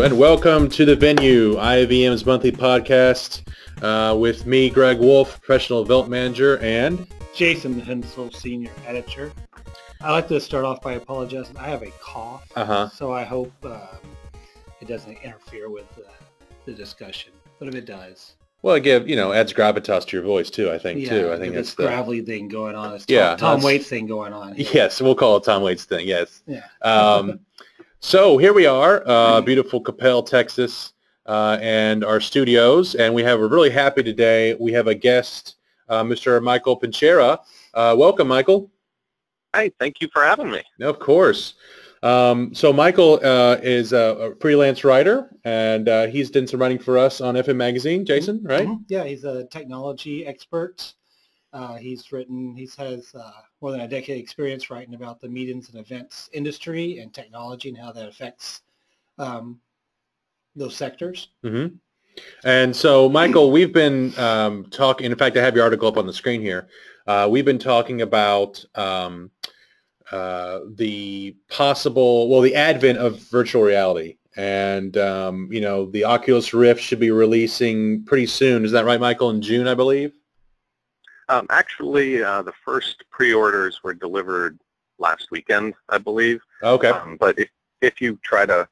and welcome to the venue, IAVM's monthly podcast uh, with me, Greg Wolf, professional development manager, and Jason Hensel, senior editor. I like to start off by apologizing. I have a cough, uh-huh. so I hope um, it doesn't interfere with uh, the discussion. But if it does, well, it give you know adds gravitas to your voice too. I think yeah, too. I think it's that's the gravelly thing going on. It's Yeah, Tom, Tom Waits thing going on. here. yes. We'll call it Tom Waits thing. Yes. Yeah. Um, so here we are, uh, beautiful Coppell, Texas, uh, and our studios, and we have a really happy today. We have a guest, uh, Mr. Michael Pinchera. Uh, welcome, Michael. Hi, thank you for having me. Of course. Um, so Michael uh, is a, a freelance writer, and uh, he's done some writing for us on FM Magazine. Jason, right? Mhm. Yeah, he's a technology expert. Uh, he's written, he has uh, more than a decade experience writing about the meetings and events industry and technology and how that affects um, those sectors. hmm And so, Michael, we've been um, talking. In fact, I have your article up on the screen here. Uh, we've been talking about um, uh, the possible, well, the advent of virtual reality, and um, you know, the Oculus Rift should be releasing pretty soon. Is that right, Michael? In June, I believe. Um, actually, uh, the first pre-orders were delivered last weekend, I believe. Okay. Um, but if, if you try to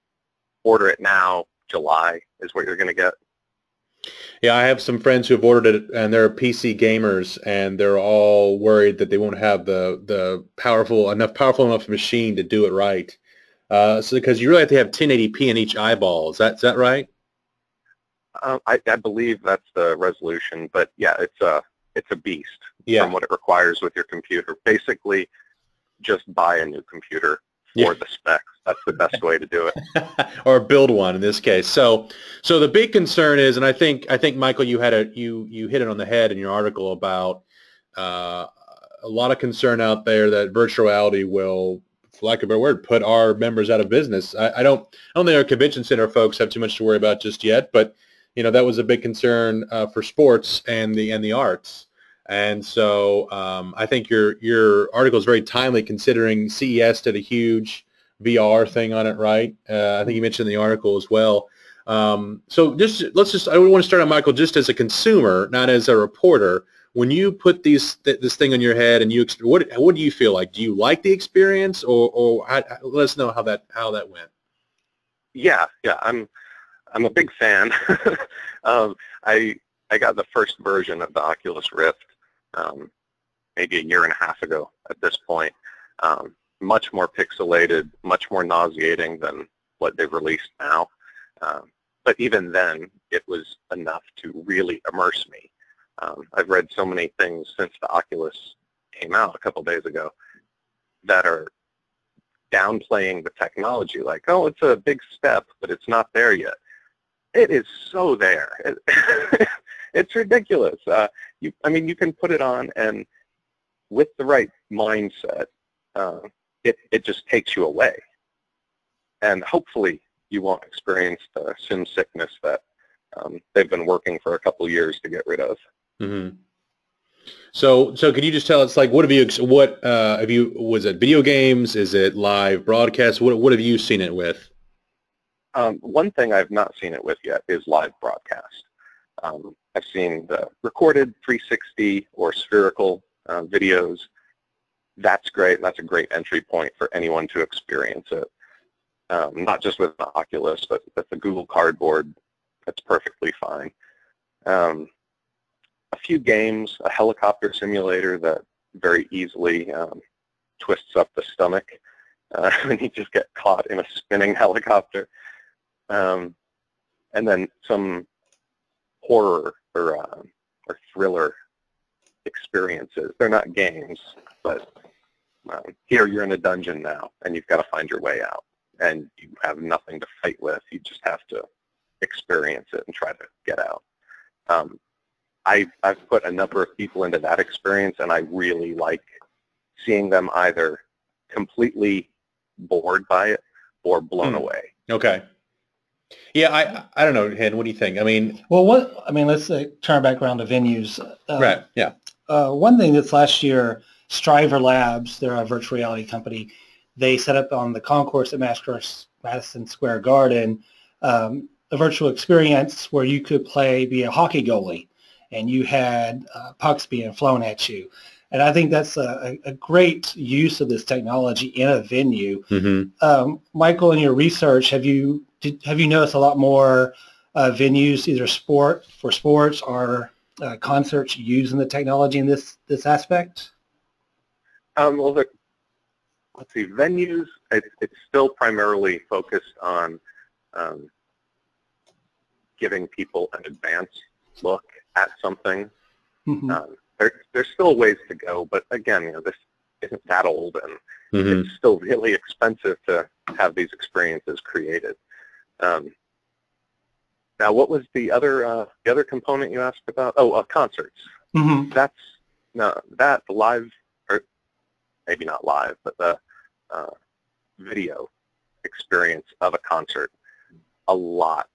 order it now, July is what you're going to get. Yeah, I have some friends who have ordered it, and they're PC gamers, and they're all worried that they won't have the the powerful enough powerful enough machine to do it right. Uh, so because you really have to have 1080p in each eyeball, is that is that right? Uh, I, I believe that's the resolution, but yeah, it's a it's a beast Yeah. from what it requires with your computer. Basically, just buy a new computer for Yeah. the specs. That's the best way to do it. or build one in this case. So, so the big concern is, and I think I think Michael, you had a you you hit it on the head in your article about uh, a lot of concern out there that virtual reality will, for lack of a better word, put our members out of business. I, I don't I don't think our convention center folks have too much to worry about just yet, but you know that was a big concern uh, for sports and the and the arts. And so um, I think your your article is very timely considering CES did a huge VR thing on it, right? Uh, I think you mentioned the article as well. Um, so just let's just I want to start on Michael just as a consumer, not as a reporter. When you put these th- this thing on your head and you what what do you feel like? Do you like the experience, or or how, let us know how that how that went? Yeah, yeah, I'm I'm a big fan. um, I I got the first version of the Oculus Rift um, maybe a year and a half ago at this point. Um, much more pixelated, much more nauseating than what they've released now. Um, but even then, it was enough to really immerse me. Um, I've read so many things since the Oculus came out a couple days ago that are downplaying the technology, like, oh, it's a big step, but it's not there yet. It is so there. It, it's ridiculous. Uh, you, I mean, you can put it on, and with the right mindset, uh, it, it just takes you away. And hopefully you won't experience the sim sickness that um, they've been working for a couple years to get rid of. hmm So so can you just tell us like what have you what uh, have you was it video games? Is it live broadcast? What what have you seen it with? Um, one thing I've not seen it with yet is live broadcast. Um, I've seen the recorded 360 or spherical uh, videos. That's great. That's a great entry point for anyone to experience it. Um, not just with the Oculus, but with the Google Cardboard, that's perfectly fine. Um, a few games, a helicopter simulator that very easily um, twists up the stomach uh, when you just get caught in a spinning helicopter um, and then some horror or uh, or thriller experiences. They're not games, but um, here you're in a dungeon now, and you've got to find your way out, and you have nothing to fight with. You just have to experience it and try to get out. Um, I, I've put a number of people into that experience, and I really like seeing them either completely bored by it or blown Hmm. away. Okay. Yeah, I I don't know, Hen. What do you think? I mean, Well, what I mean, let's uh, turn back around to venues. Uh, right? Yeah. Uh, one thing that's last year, StriVR Labs, they're a virtual reality company. They set up on the concourse at Madison Madison Square Garden um, a virtual experience where you could play be a hockey goalie and you had uh, pucks being flown at you. And I think that's a, a great use of this technology in a venue. Mm-hmm. Um, Michael, in your research, have you did, have you noticed a lot more uh, venues, either sport for sports or uh, concerts, using the technology in this this aspect? Um, well, the, let's see, venues. It, it's still primarily focused on um, giving people an advanced look at something. Mhm. Um, there, there's still ways to go, but again, you know, this isn't that old, and Mm-hmm. it's still really expensive to have these experiences created. Um, now, what was the other uh, the other component you asked about? Oh, uh, concerts. Mhm. That's no that the live or maybe not live, but the uh, video experience of a concert. A lot,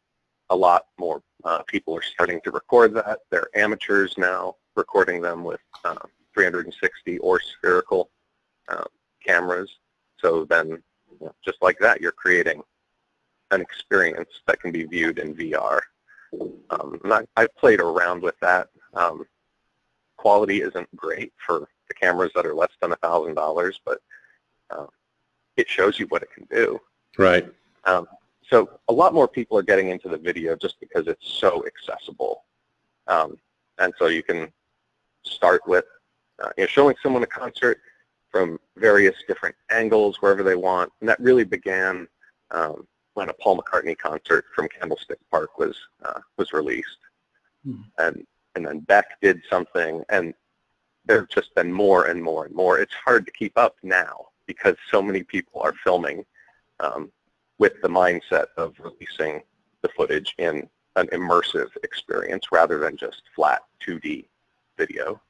a lot more uh, people are starting to record that. They're amateurs now, recording them with uh, 360 or spherical uh, cameras. So then, you know, just like that, you're creating an experience that can be viewed in VR. Um, and I, I've played around with that. Um, quality isn't great for the cameras that are less than a thousand dollars, but um, it shows you what it can do. Right. Um, so a lot more people are getting into the video just because it's so accessible. Um, and so you can start with uh, you know, showing someone a concert from various different angles, wherever they want. And that really began um, when a Paul McCartney concert from Candlestick Park was uh, was released. Hmm. And and then Beck did something, and there have just been more and more and more. It's hard to keep up now because so many people are filming um, with the mindset of releasing the footage in an immersive experience rather than just flat 2D video.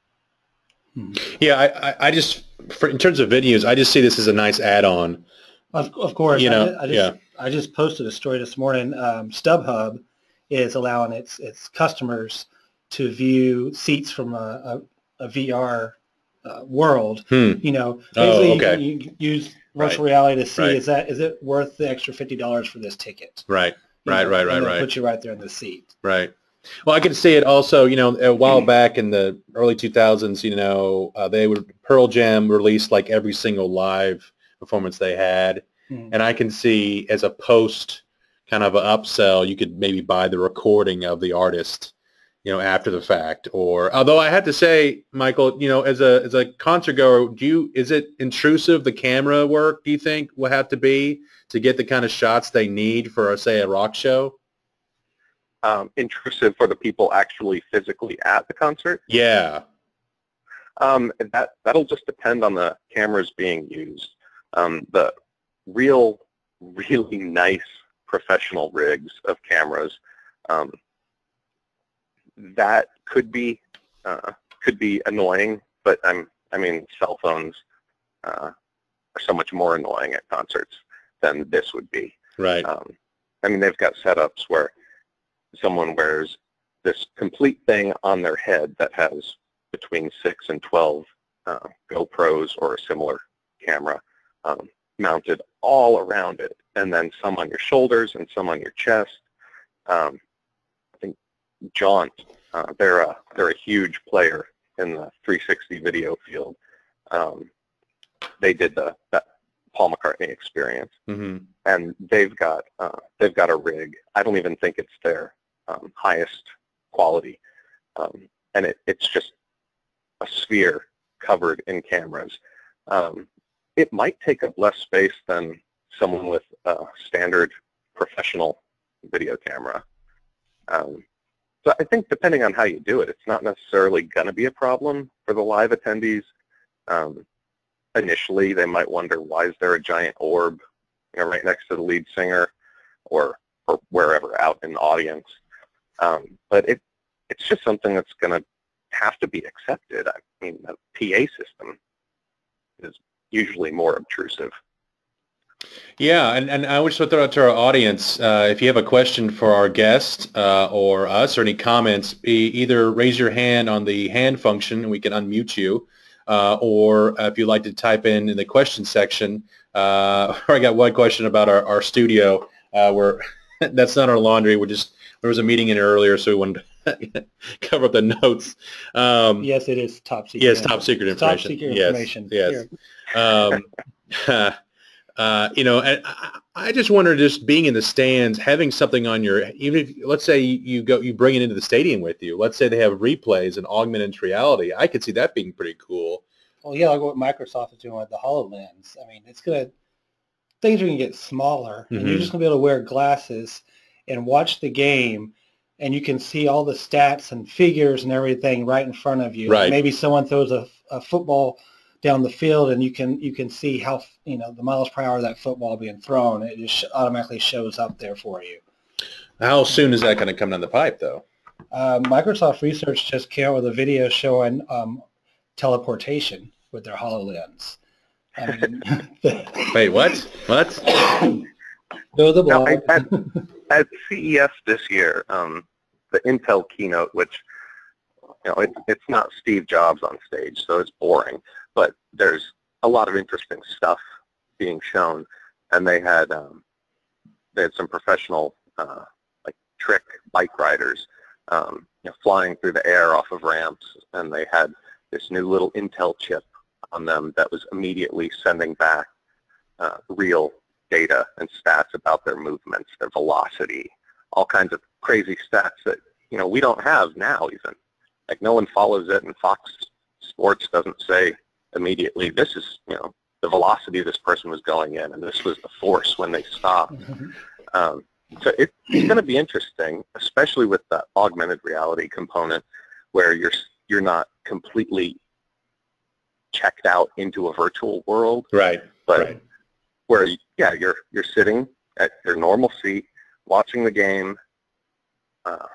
Yeah, I, I, I just, for, in terms of videos, I just see this as a nice add-on. Of, of course, You I know, ju- I, just, yeah. I just posted a story this morning. Um, StubHub is allowing its its customers to view seats from a, a, a VR uh, world. Hmm. You know, Oh, basically okay. you, can use virtual reality to see right. is that is it worth the extra fifty dollars for this ticket? Right. You Right, know, right, right, right. Put you right there in the seat. Right. Well, I could see it also, you know, a while back in the early 2000s, you know, uh, they would, Pearl Jam released like every single live performance they had. Hmm. And I can see as a post kind of an upsell, you could maybe buy the recording of the artist, you know, after the fact. Or although I have to say, Michael, you know, as a as a concert goer, do you is it intrusive the camera work? Do you think will have to be to get the kind of shots they need for, say, a rock show? Um, intrusive for the people actually physically at the concert. Yeah. Um, that that'll just depend on the cameras being used. Um, the real, really nice professional rigs of cameras um, that could be uh, could be annoying, but I'm I mean cell phones uh, are so much more annoying at concerts than this would be. Right. Um, I mean, they've got setups where someone wears this complete thing on their head that has between 6 and 12 uh, GoPros or a similar camera um, mounted all around it, and then some on your shoulders and some on your chest. Um, I think Jaunt, uh, they're, a, they're a huge player in the 360 video field. Um, they did the that Paul McCartney experience hmm and they've got uh, they've got a rig. I don't even think it's their um, highest quality, um, and it, it's just a sphere covered in cameras. Um, it might take up less space than someone with a standard professional video camera. Um, so I think depending on how you do it, it's not necessarily going to be a problem for the live attendees. Um, initially, they might wonder why is there a giant orb you know, right next to the lead singer or, or wherever out in the audience. Um, but it, it's just something that's going to have to be accepted. I mean, the PA system is usually more obtrusive. Yeah, and, and I would just throw out to our audience, uh, if you have a question for our guest uh, or us or any comments, e- either raise your hand on the hand function and we can unmute you, uh, or if you'd like to type in in the question section. Uh, I got one question about our, our studio. Uh, we're that's not our laundry. We're just there was a meeting in earlier, so we wanted to cover up the notes. Um, Yes, it is top secret. yes, top secret It's top information. secret yes, information. Yes. Here. Um, uh, you know, and I, I just wonder, just being in the stands, having something on your, even if let's say you go, you bring it into the stadium with you. Let's say they have replays and augmented reality. I could see that being pretty cool. Well, yeah, like what Microsoft is doing with the HoloLens. I mean, it's gonna things are gonna get smaller, and you're Mhm. just gonna be able to wear glasses and watch the game, and you can see all the stats and figures and everything right in front of you. Right. Maybe someone throws a, a football down the field, and you can you can see how you know the miles per hour of that football being thrown. It just automatically shows up there for you. How soon is that going to come down the pipe, though? Uh, Microsoft Research just came out with a video showing um, teleportation with their HoloLens. I mean, Wait, what? What? go to the Now, blog. I- at, at CES this year, um, the Intel keynote, which you know, it, it's not Steve Jobs on stage, so it's boring, but there's a lot of interesting stuff being shown, and they had um, they had some professional uh, like trick bike riders, um, you know, flying through the air off of ramps, and they had this new little Intel chip on them that was immediately sending back uh, real data and stats about their movements, their velocity, all kinds of crazy stats that you know we don't have now even. Like no one follows it, and Fox Sports doesn't say immediately this is you know the velocity this person was going in, and this was the force when they stopped. Um, so it, it's going to be interesting, especially with the augmented reality component, where you're you're not completely checked out into a virtual world, Right. but right. where yeah you're you're sitting at your normal seat watching the game uh,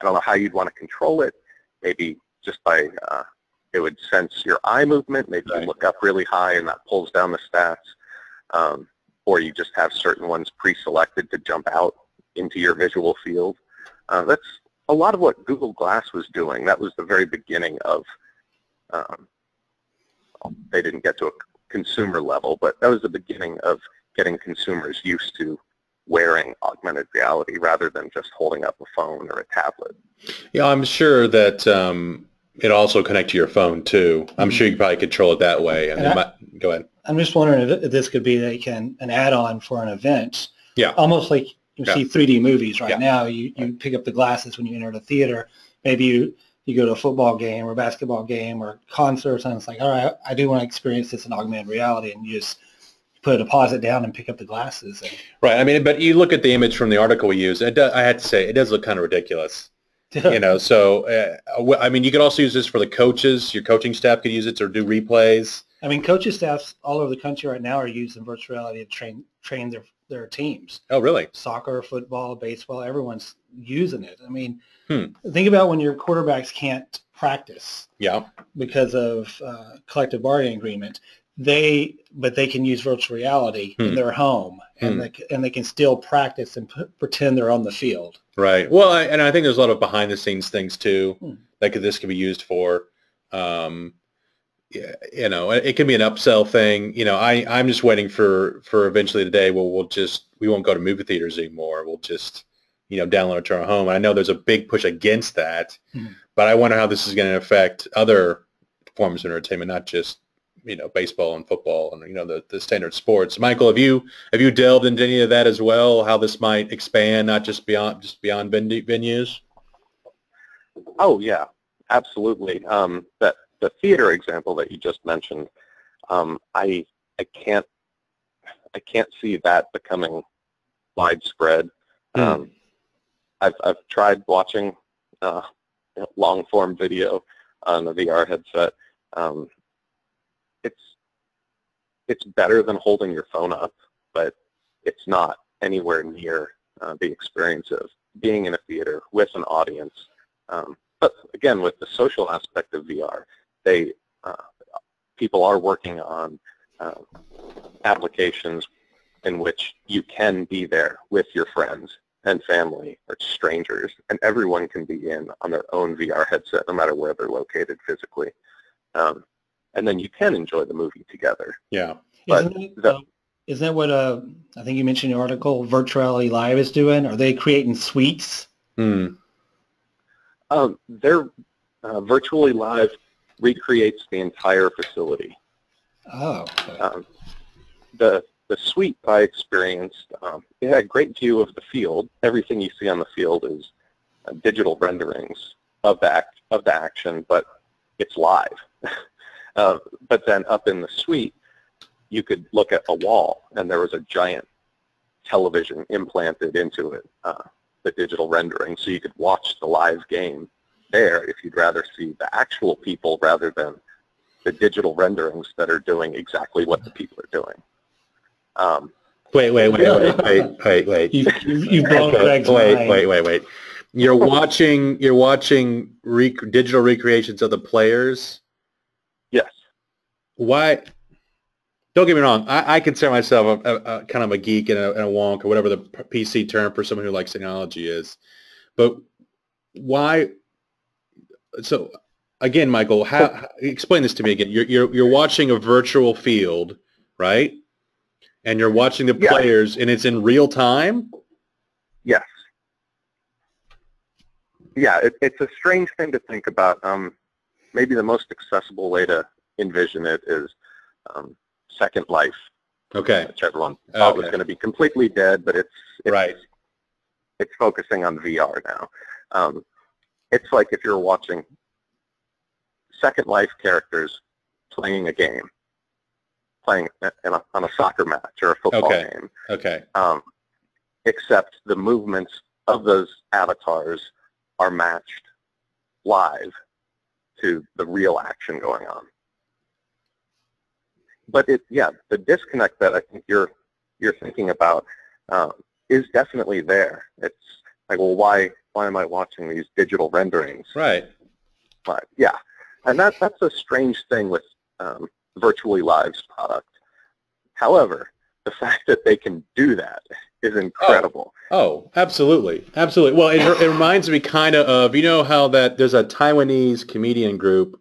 i don't know how you'd want to control it maybe just by uh, it would sense your eye movement maybe Right. you look up really high and that pulls down the stats um, or you just have certain ones pre-selected to jump out into your visual field uh, that's a lot of what google glass was doing that was the very beginning of um, they didn't get to a consumer level, but that was the beginning of getting consumers used to wearing augmented reality rather than just holding up a phone or a tablet. Yeah, I'm sure that um, it also connect to your phone too. I'm sure you mm-hmm. can probably control it that way. And And I- might, go ahead. I'm just wondering if, this could be like an, an add-on for an event. Yeah. Almost like you Yeah. see 3D movies right Yeah. now. You, you pick up the glasses when you enter the theater. Maybe you, you go to a football game or basketball game or concert or something. It's like, all right, I do want to experience this in augmented reality. And you just put a deposit down and pick up the glasses. And, Right. I mean, but you look at the image from the article we use. It does, I had to say, it does look kind of ridiculous. You know, so uh, I mean, you could also use this for the coaches. Your coaching staff could use it to do replays. I mean, coaches staffs all over the country right now are using virtual reality to train train their their teams. Oh, really? Soccer, football, baseball, everyone's using it. I mean, Hmm. think about when your quarterbacks can't practice Yeah. because of uh, collective bargaining agreement. They, but they can use virtual reality Hmm. in their home, and Hmm. they, and they can still practice and p- pretend they're on the field. Right. Well, I, and I think there's a lot of behind the scenes things too Hmm. that could, this could be used for. Um, yeah, you know, it, can be an upsell thing. You know, I, I'm just waiting for, for eventually the day where we'll just, we won't go to movie theaters anymore. We'll just, you know, download it to our home. I know there's a big push against that, Mhm. but I wonder how this is going to affect other forms of entertainment, not just, you know, baseball and football and, you know, the, the standard sports. Michael, have you, have you delved into any of that as well? How this might expand, not just beyond, just beyond venue, venues? Oh yeah, absolutely. Um, that the theater example that you just mentioned, um, I I can't I can't see that becoming widespread. Hmm. Um, I've I've tried watching uh, long form video on the VR headset. Um, it's better than holding your phone up, but it's not anywhere near uh, the experience of being in a theater with an audience. Um, but again, with the social aspect of VR, they uh, people are working on uh, applications in which you can be there with your friends and family or strangers, and everyone can be in on their own VR headset, no matter where they're located physically. Um, and then you can enjoy the movie together. Yeah. But Isn't it, the- though, Isn't that what uh, I think you mentioned in the article Virtuality Live is doing? Are they creating suites? Hmm. Um, their uh, virtually live recreates the entire facility. Oh, okay. Um, the the suite I experienced, um, it had a great view of the field. Everything you see on the field is uh, digital renderings of the act, of the action, but it's live. uh, but then up in the suite, you could look at a wall, and there was a giant television implanted into it, uh, the digital rendering, so you could watch the live game there if you'd rather see the actual people rather than the digital renderings that are doing exactly what the people are doing. Um, Wait, wait, wait, wait, wait, wait, wait. You, you, you've blown Okay, Greg's wait, mind. wait, wait, wait. You're watching. You're watching rec- digital recreations of the players. Yes. Why? Don't get me wrong. I, I consider myself a, a, a kind of a geek and a, and a wonk or whatever the PC term for someone who likes technology is. But why? So again, Michael, how, how- explain this to me again. You're, you're you're watching a virtual field, right? And you're watching the players, and it's in real time. Yes. Yeah, it, it's a strange thing to think about. Um, maybe the most accessible way to envision it is um, Second Life, Okay. which everyone thought was going to be completely dead, but it's, it's Right. It's focusing on VR now. Um, it's like if you're watching Second Life characters playing a game, playing in a, on a soccer match or a football Okay. game. Okay. um, except the movements of those avatars are matched live to the real action going on. But it, yeah, the disconnect that I think you're you're thinking about um, is definitely there. It's like, well, why why am I watching these digital renderings? Right. But yeah, and that that's a strange thing with um, virtually live's product. However, the fact that they can do that is incredible. Oh, absolutely, absolutely. Well, it, it reminds me kind of of you know how that there's a Taiwanese comedian group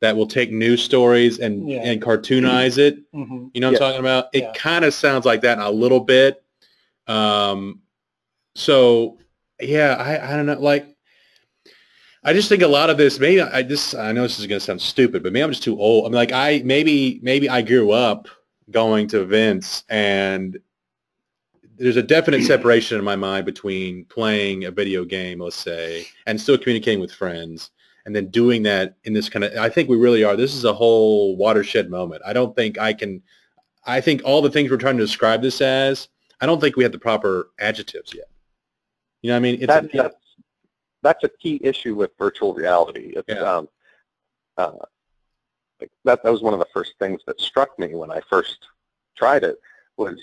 that will take news stories and Yeah. and cartoonize it. hmm You know what Yeah. I'm talking about? It Yeah. kind of sounds like that a little bit. Um, so yeah, I I don't know, like. I just think a lot of this, maybe I just, I know this is going to sound stupid, but maybe I'm just too old. I'm like, I, maybe, maybe I grew up going to events and there's a definite separation in my mind between playing a video game, let's say, and still communicating with friends and then doing that in this kind of, I think we really are. This is a whole watershed moment. I don't think I can, I think all the things we're trying to describe this as, I don't think we have the proper adjectives yet. You know what I mean? It's, that, that's, that's a key issue with virtual reality. It's, Yeah. um, uh, like that, that was one of the first things that struck me when I first tried it was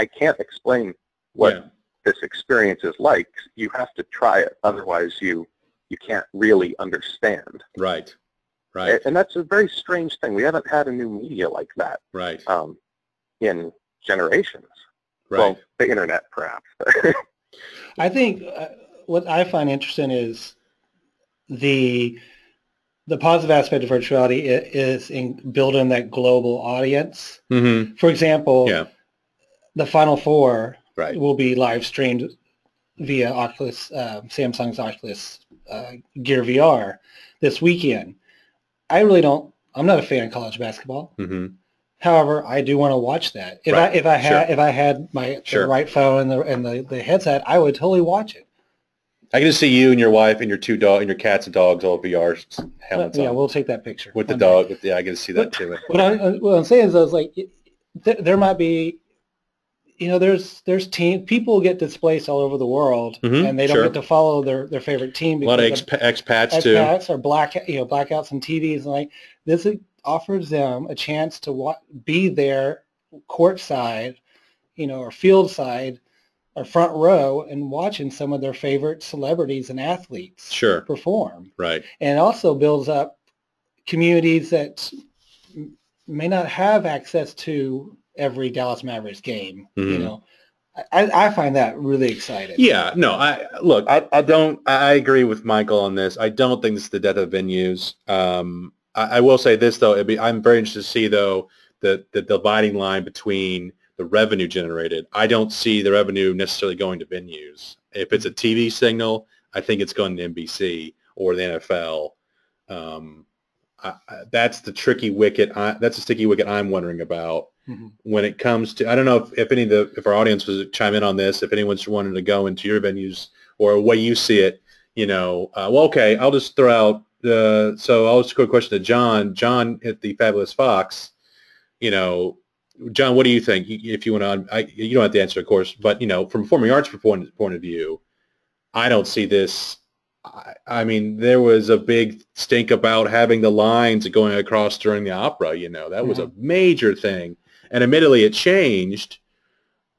I can't explain what yeah, this experience is like. You have to try it, otherwise you you can't really understand. right, right, And that's a very strange thing. We haven't had a new media like that right, um, in generations. right. Well, the internet, perhaps. I think uh, what I find interesting is the the positive aspect of virtuality is in building that global audience. hmm For example, Yeah. The Final Four Right. will be live streamed via Oculus, uh, Samsung's Oculus uh, Gear VR this weekend. I really don't. I'm not a fan of college basketball. hmm However, I do want to watch that. If Right. I if I had Sure. if I had my Sure. right phone and the and the, the headset, I would totally watch it. I can just see you and your wife and your two dog and your cats and dogs all VR helmets yeah, on we'll take that picture with the dog. With, yeah, I can see that too. What, I, what I'm saying is, I was like, th- there might be, you know, there's there's team people get displaced all over the world, Mhm, and they don't sure. get to follow their, their favorite team A lot of exp- expats too. expats or black you know blackouts on TVs and like this offers them a chance to wa- be there courtside, you know, or field side or front row and watching some of their favorite celebrities and athletes Sure. perform. Right. And it also builds up communities that may not have access to every Dallas Mavericks game. You Mhm. know, I, I find that really exciting. Yeah, no, I look, I, I don't, I agree with Michael on this. I don't think this is the death of venues. Um, I, I will say this though, it'd be, I'm very interested to see though, the, the dividing line between the revenue generated. I don't see the revenue necessarily going to venues. If it's a TV signal, I think it's going to NBC or the NFL. Um, I, I, that's the tricky wicket. I, that's the sticky wicket I'm wondering about Mhm. when it comes to. I don't know if, if any of the if our audience was chime in on this. If anyone's wanting to go into your venues or the way you see it, you know. Uh, well, okay, I'll just throw out. Uh, so I'll just go a question to John. John at the Fabulous Fox. You know, John, what do you think? If you want to, I, you don't have to answer, of course, but you know, from a performing arts point point of view, I don't see this. I, I mean, there was a big stink about having the lines going across during the opera. You know, that was a major thing, and admittedly, it changed.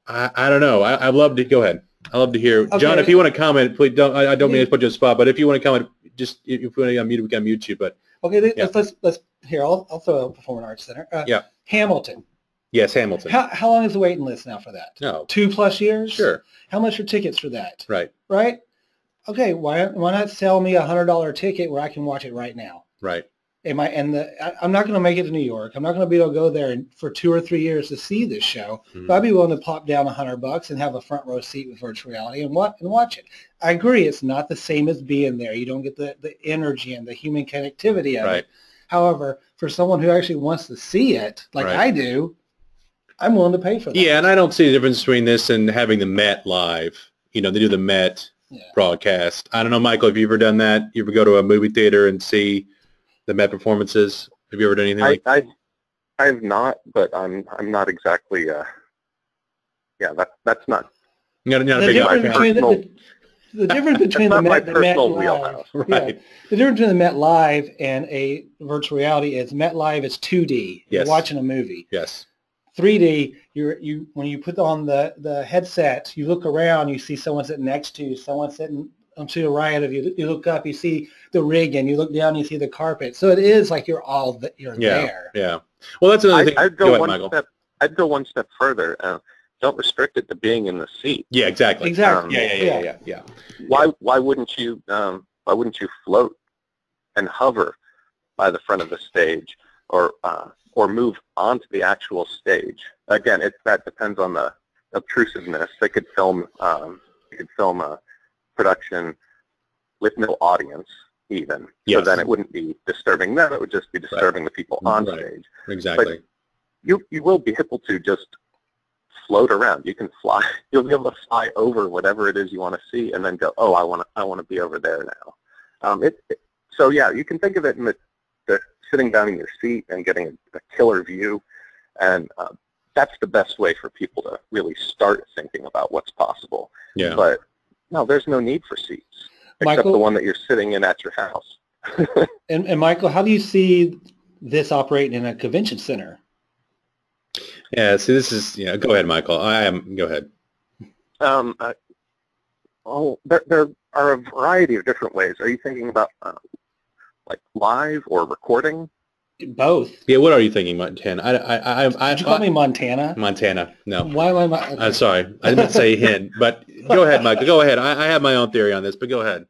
I, I don't know. I, I'd love to go ahead. I love to hear John. If you want to comment, please don't. I, I don't mean to put you on the spot, but if you want to comment, just if you want to unmute, we can unmute you. But Okay, let's, Yeah. let's let's here. I'll I'll throw out Performing Arts Center. Uh, Yeah. Hamilton. yes, Hamilton. How how long is the waiting list now for that? no, Two plus years. sure, How much are tickets for that? right, Right. Okay. Why why not sell me a hundred dollar ticket where I can watch it right now? right. Am I and the I, I'm not going to make it to New York. I'm not going to be able to go there for two or three years to see this show. Mhm. But I'd be willing to pop down a hundred bucks and have a front row seat with virtual reality and what and watch it. I agree, it's not the same as being there. You don't get the, the energy and the human connectivity of Right. it. However, for someone who actually wants to see it, like Right. I do, I'm willing to pay for that. Yeah, and I don't see the difference between this and having the Met live. You know, they do the Met Yeah. broadcast. I don't know, Michael, have you ever done that? You ever go to a movie theater and see the Met performances? Have you ever done anything I, like I, I have not, but I'm I'm not exactly. Uh, yeah, that that's not. Not, not a The big difference between the, Personal- the, the difference between the Met, the Met Live, wheelhouse. yeah. Right. the difference between the Met Live and a virtual reality is Met Live is 2D. Yes. You're watching a movie. Yes. 3D, you're you when you put on the the headset, you look around, you see someone sitting next to you, someone sitting um, to the right of you. You look up, you see the rig, and you look down, you see the carpet. So it is like you're all th- you're Yeah. there. Yeah. Well, that's another I, thing. I'd go, ahead, one Michael. step. I'd go one step further. Uh, don't restrict it to being in the seat. Yeah, exactly. Exactly. Yeah, yeah, yeah, yeah, yeah. Why why wouldn't you um, why wouldn't you float and hover by the front of the stage or uh, or move onto the actual stage? Again, it that depends on the obtrusiveness. They could film um, they could film a production with no audience even. Yes. So then it wouldn't be disturbing them. It would just be disturbing the people on Right. stage. Exactly. You you will be able to just float around. You can fly. You'll be able to fly over whatever it is you want to see, and then go. Oh, I want to. I want to be over there now. Um, it, it- so yeah, you can think of it in the, the sitting down in your seat and getting a, a killer view, and uh, that's the best way for people to really start thinking about what's possible. yeah. But no, there's no need for seats except the one that you're sitting in at your house. And, and Michael, how do you see this operating in a convention center? Yeah. See, this is, yeah, go ahead, Michael. I am, go ahead. Um, uh, oh, there, there are a variety of different ways. Are you thinking about uh, like live or recording? Both. Yeah. What are you thinking, Montana? I, I, I, I, Did you call me Montana? Montana. No. Why am I? I'm sorry. I didn't say hint, but go ahead, Michael. Go ahead. I, I have my own theory on this, but go ahead.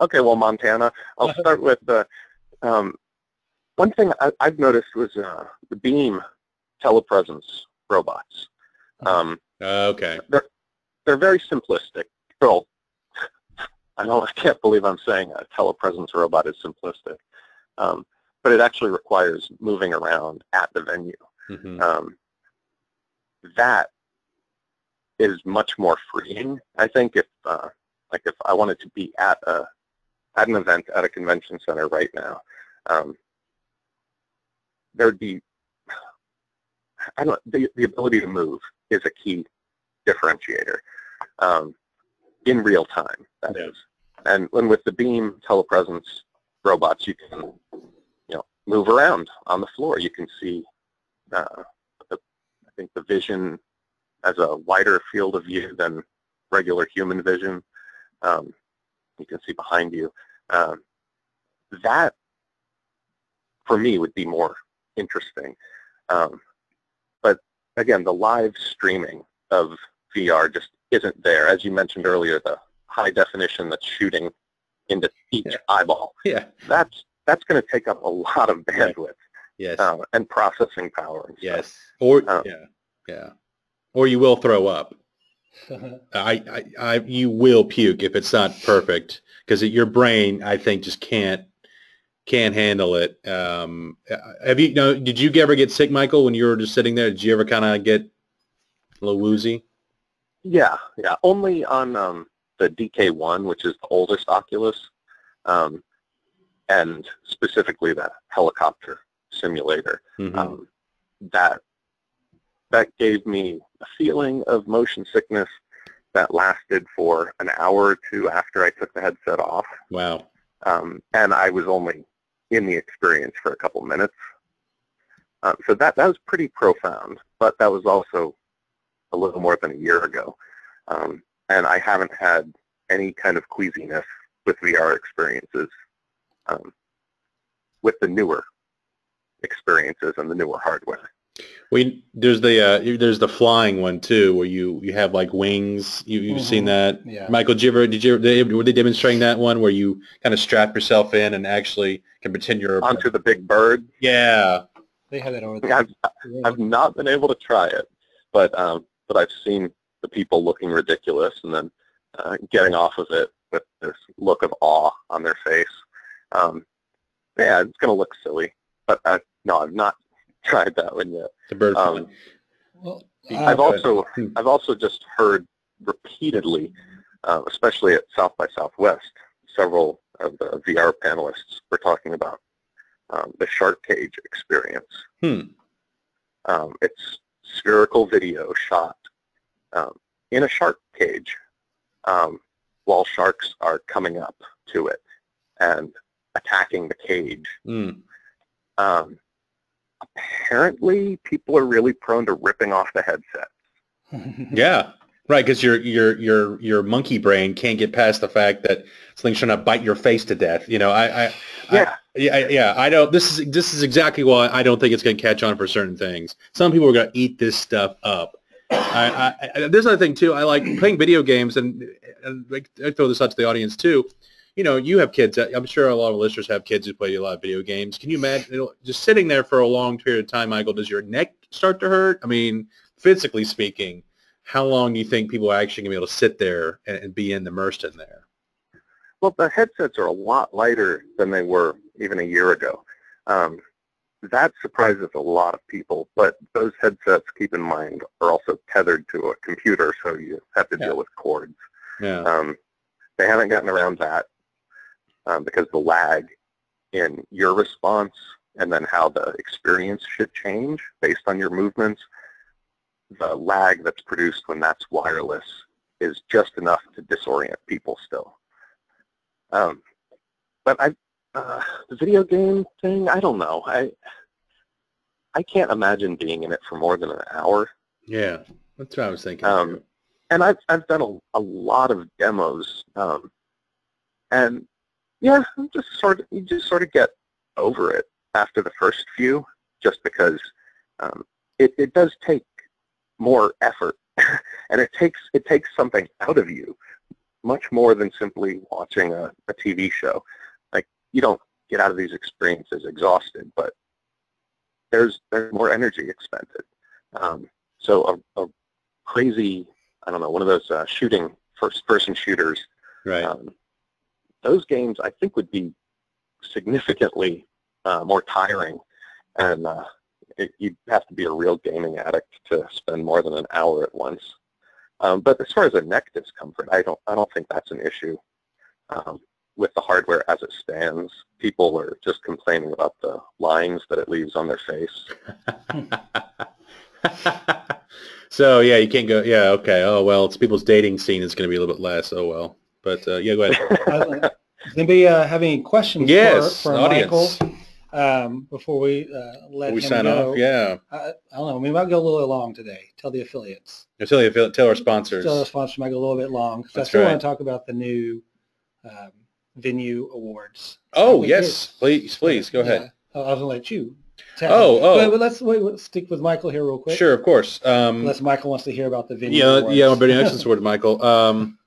Okay, well, Montana. I'll start with uh, um, one thing I, I've noticed was uh, the Beam telepresence robots. Um, Uh, okay. they're very simplistic. Well, I know I can't believe I'm saying a telepresence robot is simplistic, um, but it actually requires moving around at the venue. hmm um, that is much more freeing. I think if uh, like if I wanted to be at a at an event at a convention center right now, um, there would be I don't the the ability to move is a key differentiator um, in real time. That is, and when with the Beam telepresence robots, you can move around on the floor. You can see uh, the, I think the vision has a wider field of view than regular human vision. Um, you can see behind you. Um, that, for me, would be more interesting. Um, but again, the live streaming of VR just isn't there. As you mentioned earlier, the high definition that's shooting into each Yeah. eyeball Yeah. that's that's going to take up a lot of bandwidth. Yes. um, and processing power. And stuff. yes. Or Oh. yeah, yeah. Or you will throw up. I, I, I, you will puke if it's not perfect because your brain, I think, just can't can't handle it. Um, have you? No, did you ever get sick, Michael, when you were just sitting there? Did you ever kind of get a little woozy? Yeah, yeah. Only on um, the DK1, which is the oldest Oculus, um, and specifically that helicopter simulator. Mhm. Um, that that gave me a feeling of motion sickness that lasted for an hour or two after I took the headset off, wow. um, and I was only in the experience for a couple minutes. Um, so that that was pretty profound, but that was also a little more than a year ago, um, and I haven't had any kind of queasiness with VR experiences um, with the newer experiences and the newer hardware. We there's the uh, there's the flying one too, where you you have like wings. You you've seen Mhm. that, Yeah. Michael? Did you ever did you they, were they demonstrating that one where you kind of strap yourself in and actually can pretend you're Onto the big bird, yeah They have that over there. I've, I've not been able to try it, but um, but I've seen the people looking ridiculous and then uh, getting off of it with this look of awe on their face. Um, yeah, it's going to look silly, but uh, no, I've not tried that one yet. the bird Um. Well, I've uh, also Hmm. I've also just heard repeatedly, uh, especially at South by Southwest, several of the VR panelists were talking about um, the shark cage experience. Hmm. Um, it's spherical video shot um, in a shark cage um, while sharks are coming up to it and attacking the cage. Mm. Um, apparently, people are really prone to ripping off the headset. Yeah, right. Because your your your your monkey brain can't get past the fact that something's trying to bite your face to death. You know, I, I Yeah. yeah, I- yeah. I don't. This is this is exactly why I don't think it's going to catch on for certain things. Some people are going to eat this stuff up. I, I, I, there's another thing too. I like playing video games, and, and I throw this out to the audience too. You know, you have kids. I'm sure a lot of listeners have kids who play a lot of video games. Can you imagine you know, just sitting there for a long period of time, Michael? Does your neck start to hurt? I mean, physically speaking, how long do you think people are actually going to be able to sit there and, and be in immersed in there? Well, the headsets are a lot lighter than they were even a year ago. Um, that surprises a lot of people, but those headsets, keep in mind, are also tethered to a computer, so you have to Yeah. deal with cords. Yeah. Um, they haven't gotten around that um, because the lag in your response and then how the experience should change based on your movements, the lag that's produced when that's wireless is just enough to disorient people still. Um, but I, uh, the video game thing, I don't know. I, I can't imagine being in it for more than an hour. Yeah. That's what I was thinking. Um, and I've I've done a, a lot of demos, um, and yeah, I'm just sort of you just sort of get over it after the first few, just because um, it it does take more effort, and it takes it takes something out of you, much more than simply watching a, a TV show. Like you don't get out of these experiences exhausted, but there's there's more energy expended. Um, so a, a crazy, I don't know, one of those uh, shooting first-person shooters. right. Um, those games, I think, would be significantly uh, more tiring, and uh, it, you'd have to be a real gaming addict to spend more than an hour at once. Um, but as far as a neck discomfort, I don't, I don't think that's an issue. Um, with the hardware as it stands, people are just complaining about the lines that it leaves on their face. so yeah, you can't go. Yeah, okay. Oh well, it's people's dating scene is going to be a little bit less. Oh well, but uh, yeah, go ahead. Uh, Does anybody uh, have any questions yes, for, for audience. Michael um, before we uh, let we him sign go? off. Yeah, I, I don't know. We might go a little long today. Tell the affiliates. I tell you, tell our sponsors. Still, the sponsors might go a little bit long because I still right. want to talk about the new um, venue awards. Oh yes, please, please go ahead. Yeah. I was gonna let you. tell. Oh, oh. But, but let's wait. Let's stick with Michael here real quick. Sure, of course. Um, Unless Michael wants to hear about the venue. yeah, awards. yeah, I'm very anxious word, Michael. Um,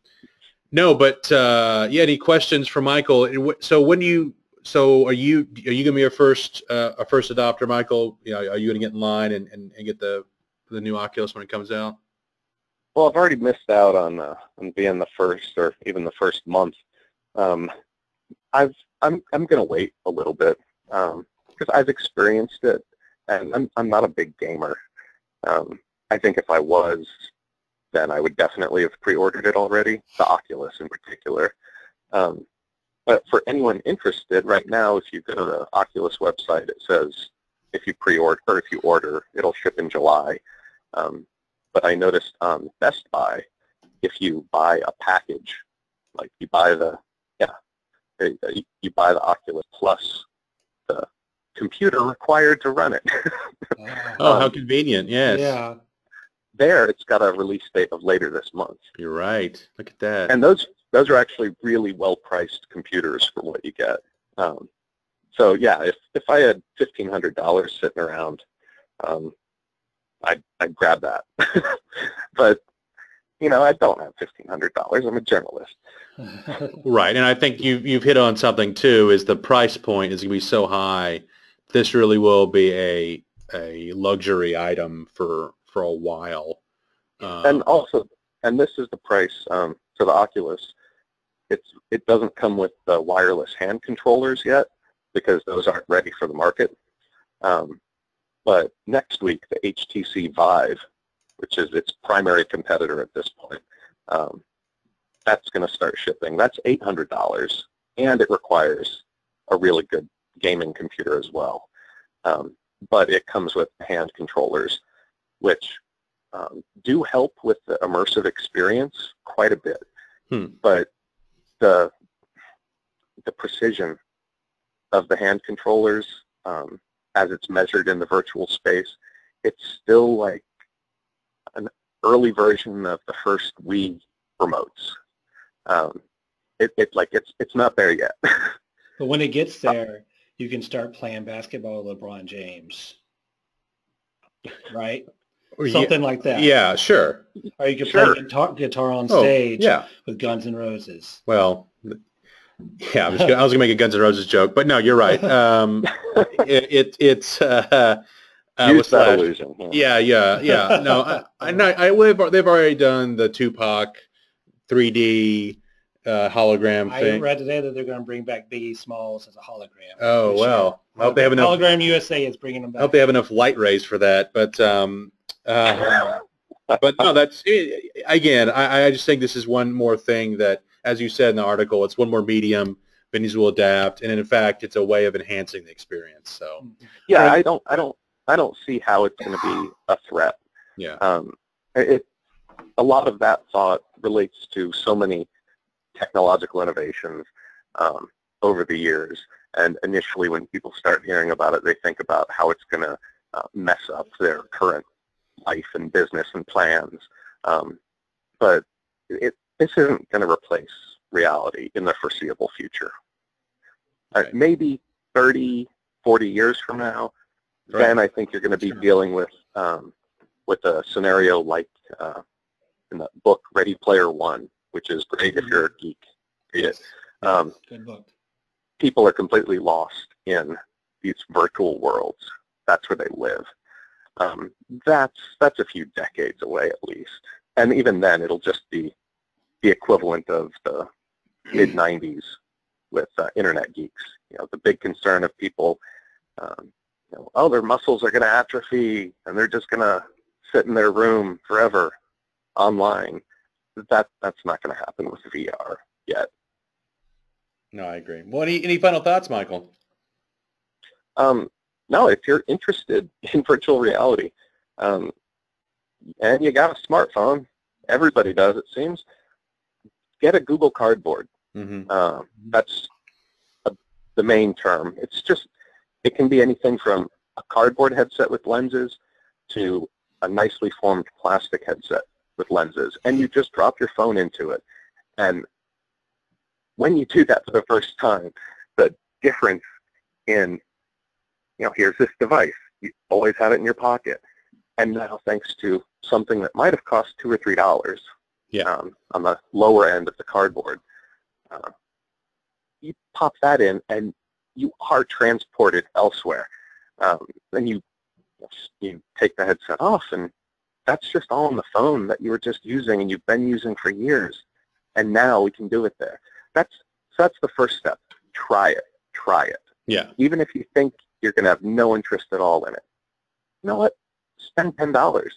no, but uh, yeah, any questions for Michael? So when you so are you are you gonna be a first uh, a first adopter, Michael? You know, are you gonna get in line and, and, and get the the new Oculus when it comes out? Well, I've already missed out on uh, on being the first or even the first month. Um, I've I'm I'm gonna wait a little bit because I've experienced it, and I'm I'm not a big gamer. Um, I think if I was, then I would definitely have pre-ordered it already, the Oculus in particular. Um, but for anyone interested, right now, if you go to the Oculus website, it says if you pre-order or if you order, it'll ship in July. Um, but I noticed on Best Buy, if you buy a package, like you buy the, yeah, you buy the Oculus Plus, the computer required to run it. Oh, how Um, convenient! Yes, Yeah. There, it's got a release date of later this month. you're right. Look at that. And those those are actually really well priced computers for what you get. Um, so yeah, if if I had fifteen hundred dollars sitting around, um, I'd I'd grab that. but you know, I don't have fifteen hundred dollars. I'm a journalist. Right, and I think you you've hit on something too. Is the price point is going to be so high? This really will be a a luxury item for for a while. Uh, and also, and this is the price um, for the Oculus. It's it doesn't come with the wireless hand controllers yet because those aren't ready for the market. Um, but next week, the HTC Vive, which is its primary competitor at this point, um, that's going to start shipping. That's eight hundred dollars, and it requires a really good gaming computer as well. Um, but it comes with hand controllers, which um, do help with the immersive experience quite a bit. Hmm. But the the precision of the hand controllers, um, as it's measured in the virtual space, it's still like an early version of the first Wii remotes. Um, it, it's like it's it's not there yet. But when it gets there, you can start playing basketball with LeBron James. Right? Yeah, Something like that. yeah, sure. Or you can Sure. play guitar, guitar on Oh, stage yeah. with Guns N' Roses. Well, yeah, I was, gonna, I was gonna make a Guns N' Roses joke, but no, you're right. Um, it, it it's uh, uh, Use what's that that? illusion. Yeah, yeah, yeah. No, I, I, know- I they've, they've already done the Tupac 3D uh, hologram thing. I thing. read today that they're going to bring back Biggie Smalls as a hologram. Oh this well, year. I hope they have enough. Hologram USA is bringing them I hope they have enough light rays for that. But um, uh, but no, that's it, again. I, I just think this is one more thing that, as you said in the article, it's one more medium. Venues will adapt, and in fact, it's a way of enhancing the experience. So Yeah, I don't, I don't, I don't see how it's going to be a threat. yeah, Um, it, a lot of that thought relates to so many technological innovations um, over the years. And initially, when people start hearing about it, they think about how it's going to uh, mess up their current life and business and plans. Um, but it, this isn't going to replace reality in the foreseeable future. Uh, maybe 30, 40 years from now, Right. then I think you're going to be Sure. dealing with um, with a scenario like uh, in the book Ready Player One, which is great if you're a geek. Read it. Um, Good book. people are completely lost in these virtual worlds. That's where they live. Um, that's that's a few decades away at least, and even then, it'll just be the equivalent of the mid '90s with uh, internet geeks. You know, the big concern of people, um, you know, oh, their muscles are going to atrophy, and they're just going to sit in their room forever online. That that's not going to happen with VR yet. no, I agree. Well, any any final thoughts, Michael? Um, no, if you're interested in virtual reality, um, and you got a smartphone, everybody does, it seems, get a Google Cardboard. Mm-hmm. Um, that's a, the main term. It's just, it can be anything from a cardboard headset with lenses to a nicely formed plastic headset with lenses. And you just drop your phone into it. And when you do that for the first time, the difference in, you know, here's this device. You always have it in your pocket. And now thanks to something that might have cost two or three dollars Yeah. um, on the lower end of the cardboard, uh, you pop that in and you are transported elsewhere. Um, then you you take the headset off, and that's just all on the phone that you were just using and you've been using for years, and now we can do it there. That's so that's the first step. Try it. Try it. Yeah. Even if you think you're going to have no interest at all in it, you know what? Spend ten dollars,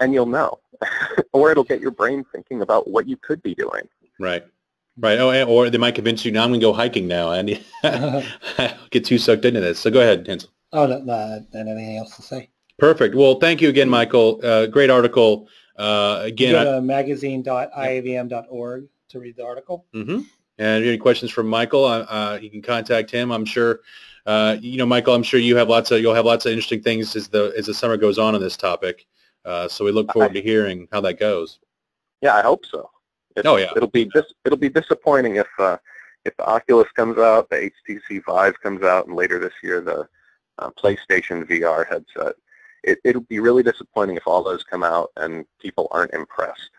and you'll know, or it'll get your brain thinking about what you could be doing. Right. Right. Oh, or they might convince you now I'm going to go hiking now and get too sucked into this. So go ahead, Hansel. oh, no, no, anything else to say? Perfect. Well, thank you again, Michael. Uh, great article. Uh, again, Go to I, to magazine.iavm.org to read the article. hmm and if you have any questions from Michael, uh, uh, you can contact him. I'm sure, uh, you know, Michael, I'm sure you have lots of, you'll have lots of interesting things as the, as the summer goes on on this topic. Uh, so we look forward to hearing how that goes. Yeah, I hope so. It's, Oh, yeah. It'll be dis- it'll be disappointing if uh, if the Oculus comes out, the HTC Vive comes out, and later this year the uh, PlayStation VR headset. It, it'll be really disappointing if all those come out and people aren't impressed.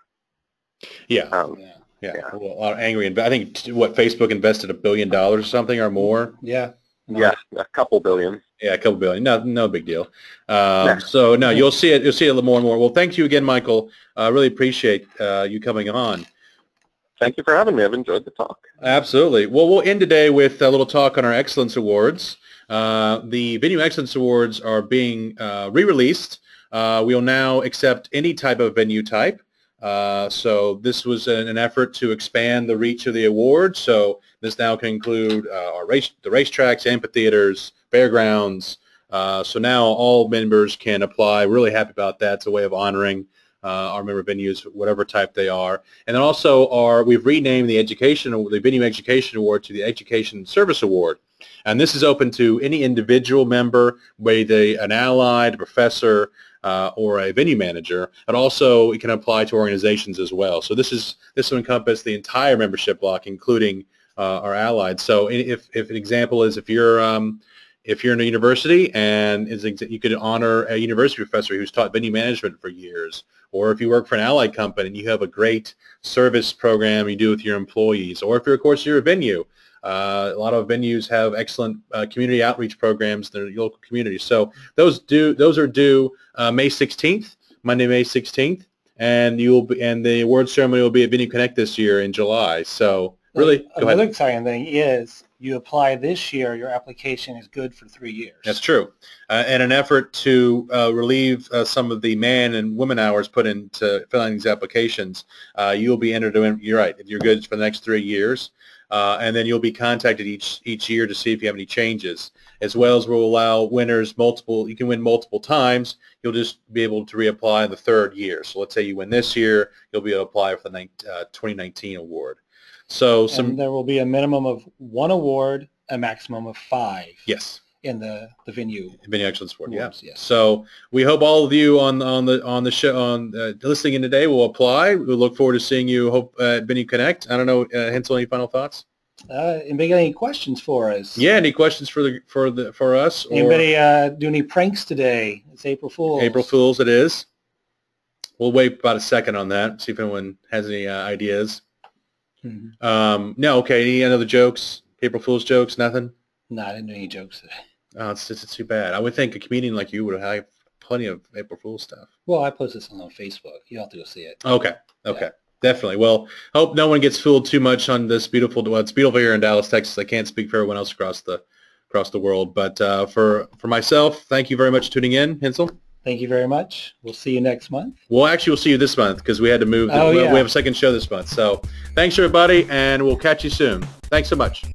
Yeah. Um, Yeah. Yeah. Yeah. Well, a lot of angry. inv- I think what Facebook invested a billion dollars or something or more. Yeah. No, yeah, a couple billion. Yeah, a couple billion. No, no big deal. Um, Yeah. So no, you'll see it. You'll see it a little more and more. Well, thank you again, Michael. I really appreciate uh, you coming on. Thank you for having me. I've enjoyed the talk. Absolutely. Well, we'll end today with a little talk on our Excellence Awards. Uh, the Venue Excellence Awards are being uh, re-released. Uh, we'll now accept any type of venue type. Uh, so this was an, an effort to expand the reach of the award. So this now can include uh, our race, the racetracks, amphitheaters, fairgrounds. Uh, so now all members can apply. Really happy about that. It's a way of honoring uh, our member venues, whatever type they are. And then also our, we've renamed the education, the Venue Education Award to the Education Service Award. And this is open to any individual member, whether an allied, a professor, uh, or a venue manager. And also it can apply to organizations as well. So this is this will encompass the entire membership block, including uh, our allied. So if, if an example is if you're um, if you're in a university and is you could honor a university professor who's taught venue management for years, or if you work for an allied company and you have a great service program you do with your employees, or if you're, of course, you're a venue. Uh, a lot of venues have excellent uh, community outreach programs in their local communities. So those do those are due uh, May 16th, Monday, May 16th, and you will be, and the award ceremony will be at Venue Connect this year in July. So really, go Another exciting thing is you apply this year, your application is good for three years. That's true. Uh, in an effort to uh, relieve uh, some of the man and woman hours put into filling these applications, uh, you'll be entered in, you're right, you're good for the next three years. Uh, and then you'll be contacted each each year to see if you have any changes, as well as we'll allow winners multiple. You can win multiple times. You'll just be able to reapply in the third year. So let's say you win this year, you'll be able to apply for the uh, 2019 award. So some and there will be a minimum of one award, a maximum of five yes. In the, the venue. Venue Excellence Award, yeah. Yes. So we hope all of you on on the on the show on uh, listening in today will apply. We look forward to seeing you. Hope uh, at Venue Connect. I don't know, uh, Hensel, any final thoughts? Uh, anybody got any questions for us? Yeah. Any questions for the for the for us? Or Anybody uh, do any pranks today? It's April Fool's. April Fools, it is. We'll wait about a second on that. See if anyone has any uh, ideas. Mhm. Um, no. Okay. Any other jokes? April Fools jokes? Nothing. No, I didn't do any jokes today. Oh, it's, it's too bad. I would think a comedian like you would have plenty of April Fool stuff. Well, I posted this on Facebook. You have to go see it. Okay. Okay. Definitely. Well, hope no one gets fooled too much on this beautiful. Well, it's beautiful here in Dallas, Texas. I can't speak for everyone else across the across the world, but uh, for for myself, thank you very much for tuning in, Hensel. Thank you very much. We'll see you next month. Well, actually, we'll see you this month because we had to move. The, Oh, we yeah. have a second show this month. So, thanks everybody, and we'll catch you soon. Thanks so much.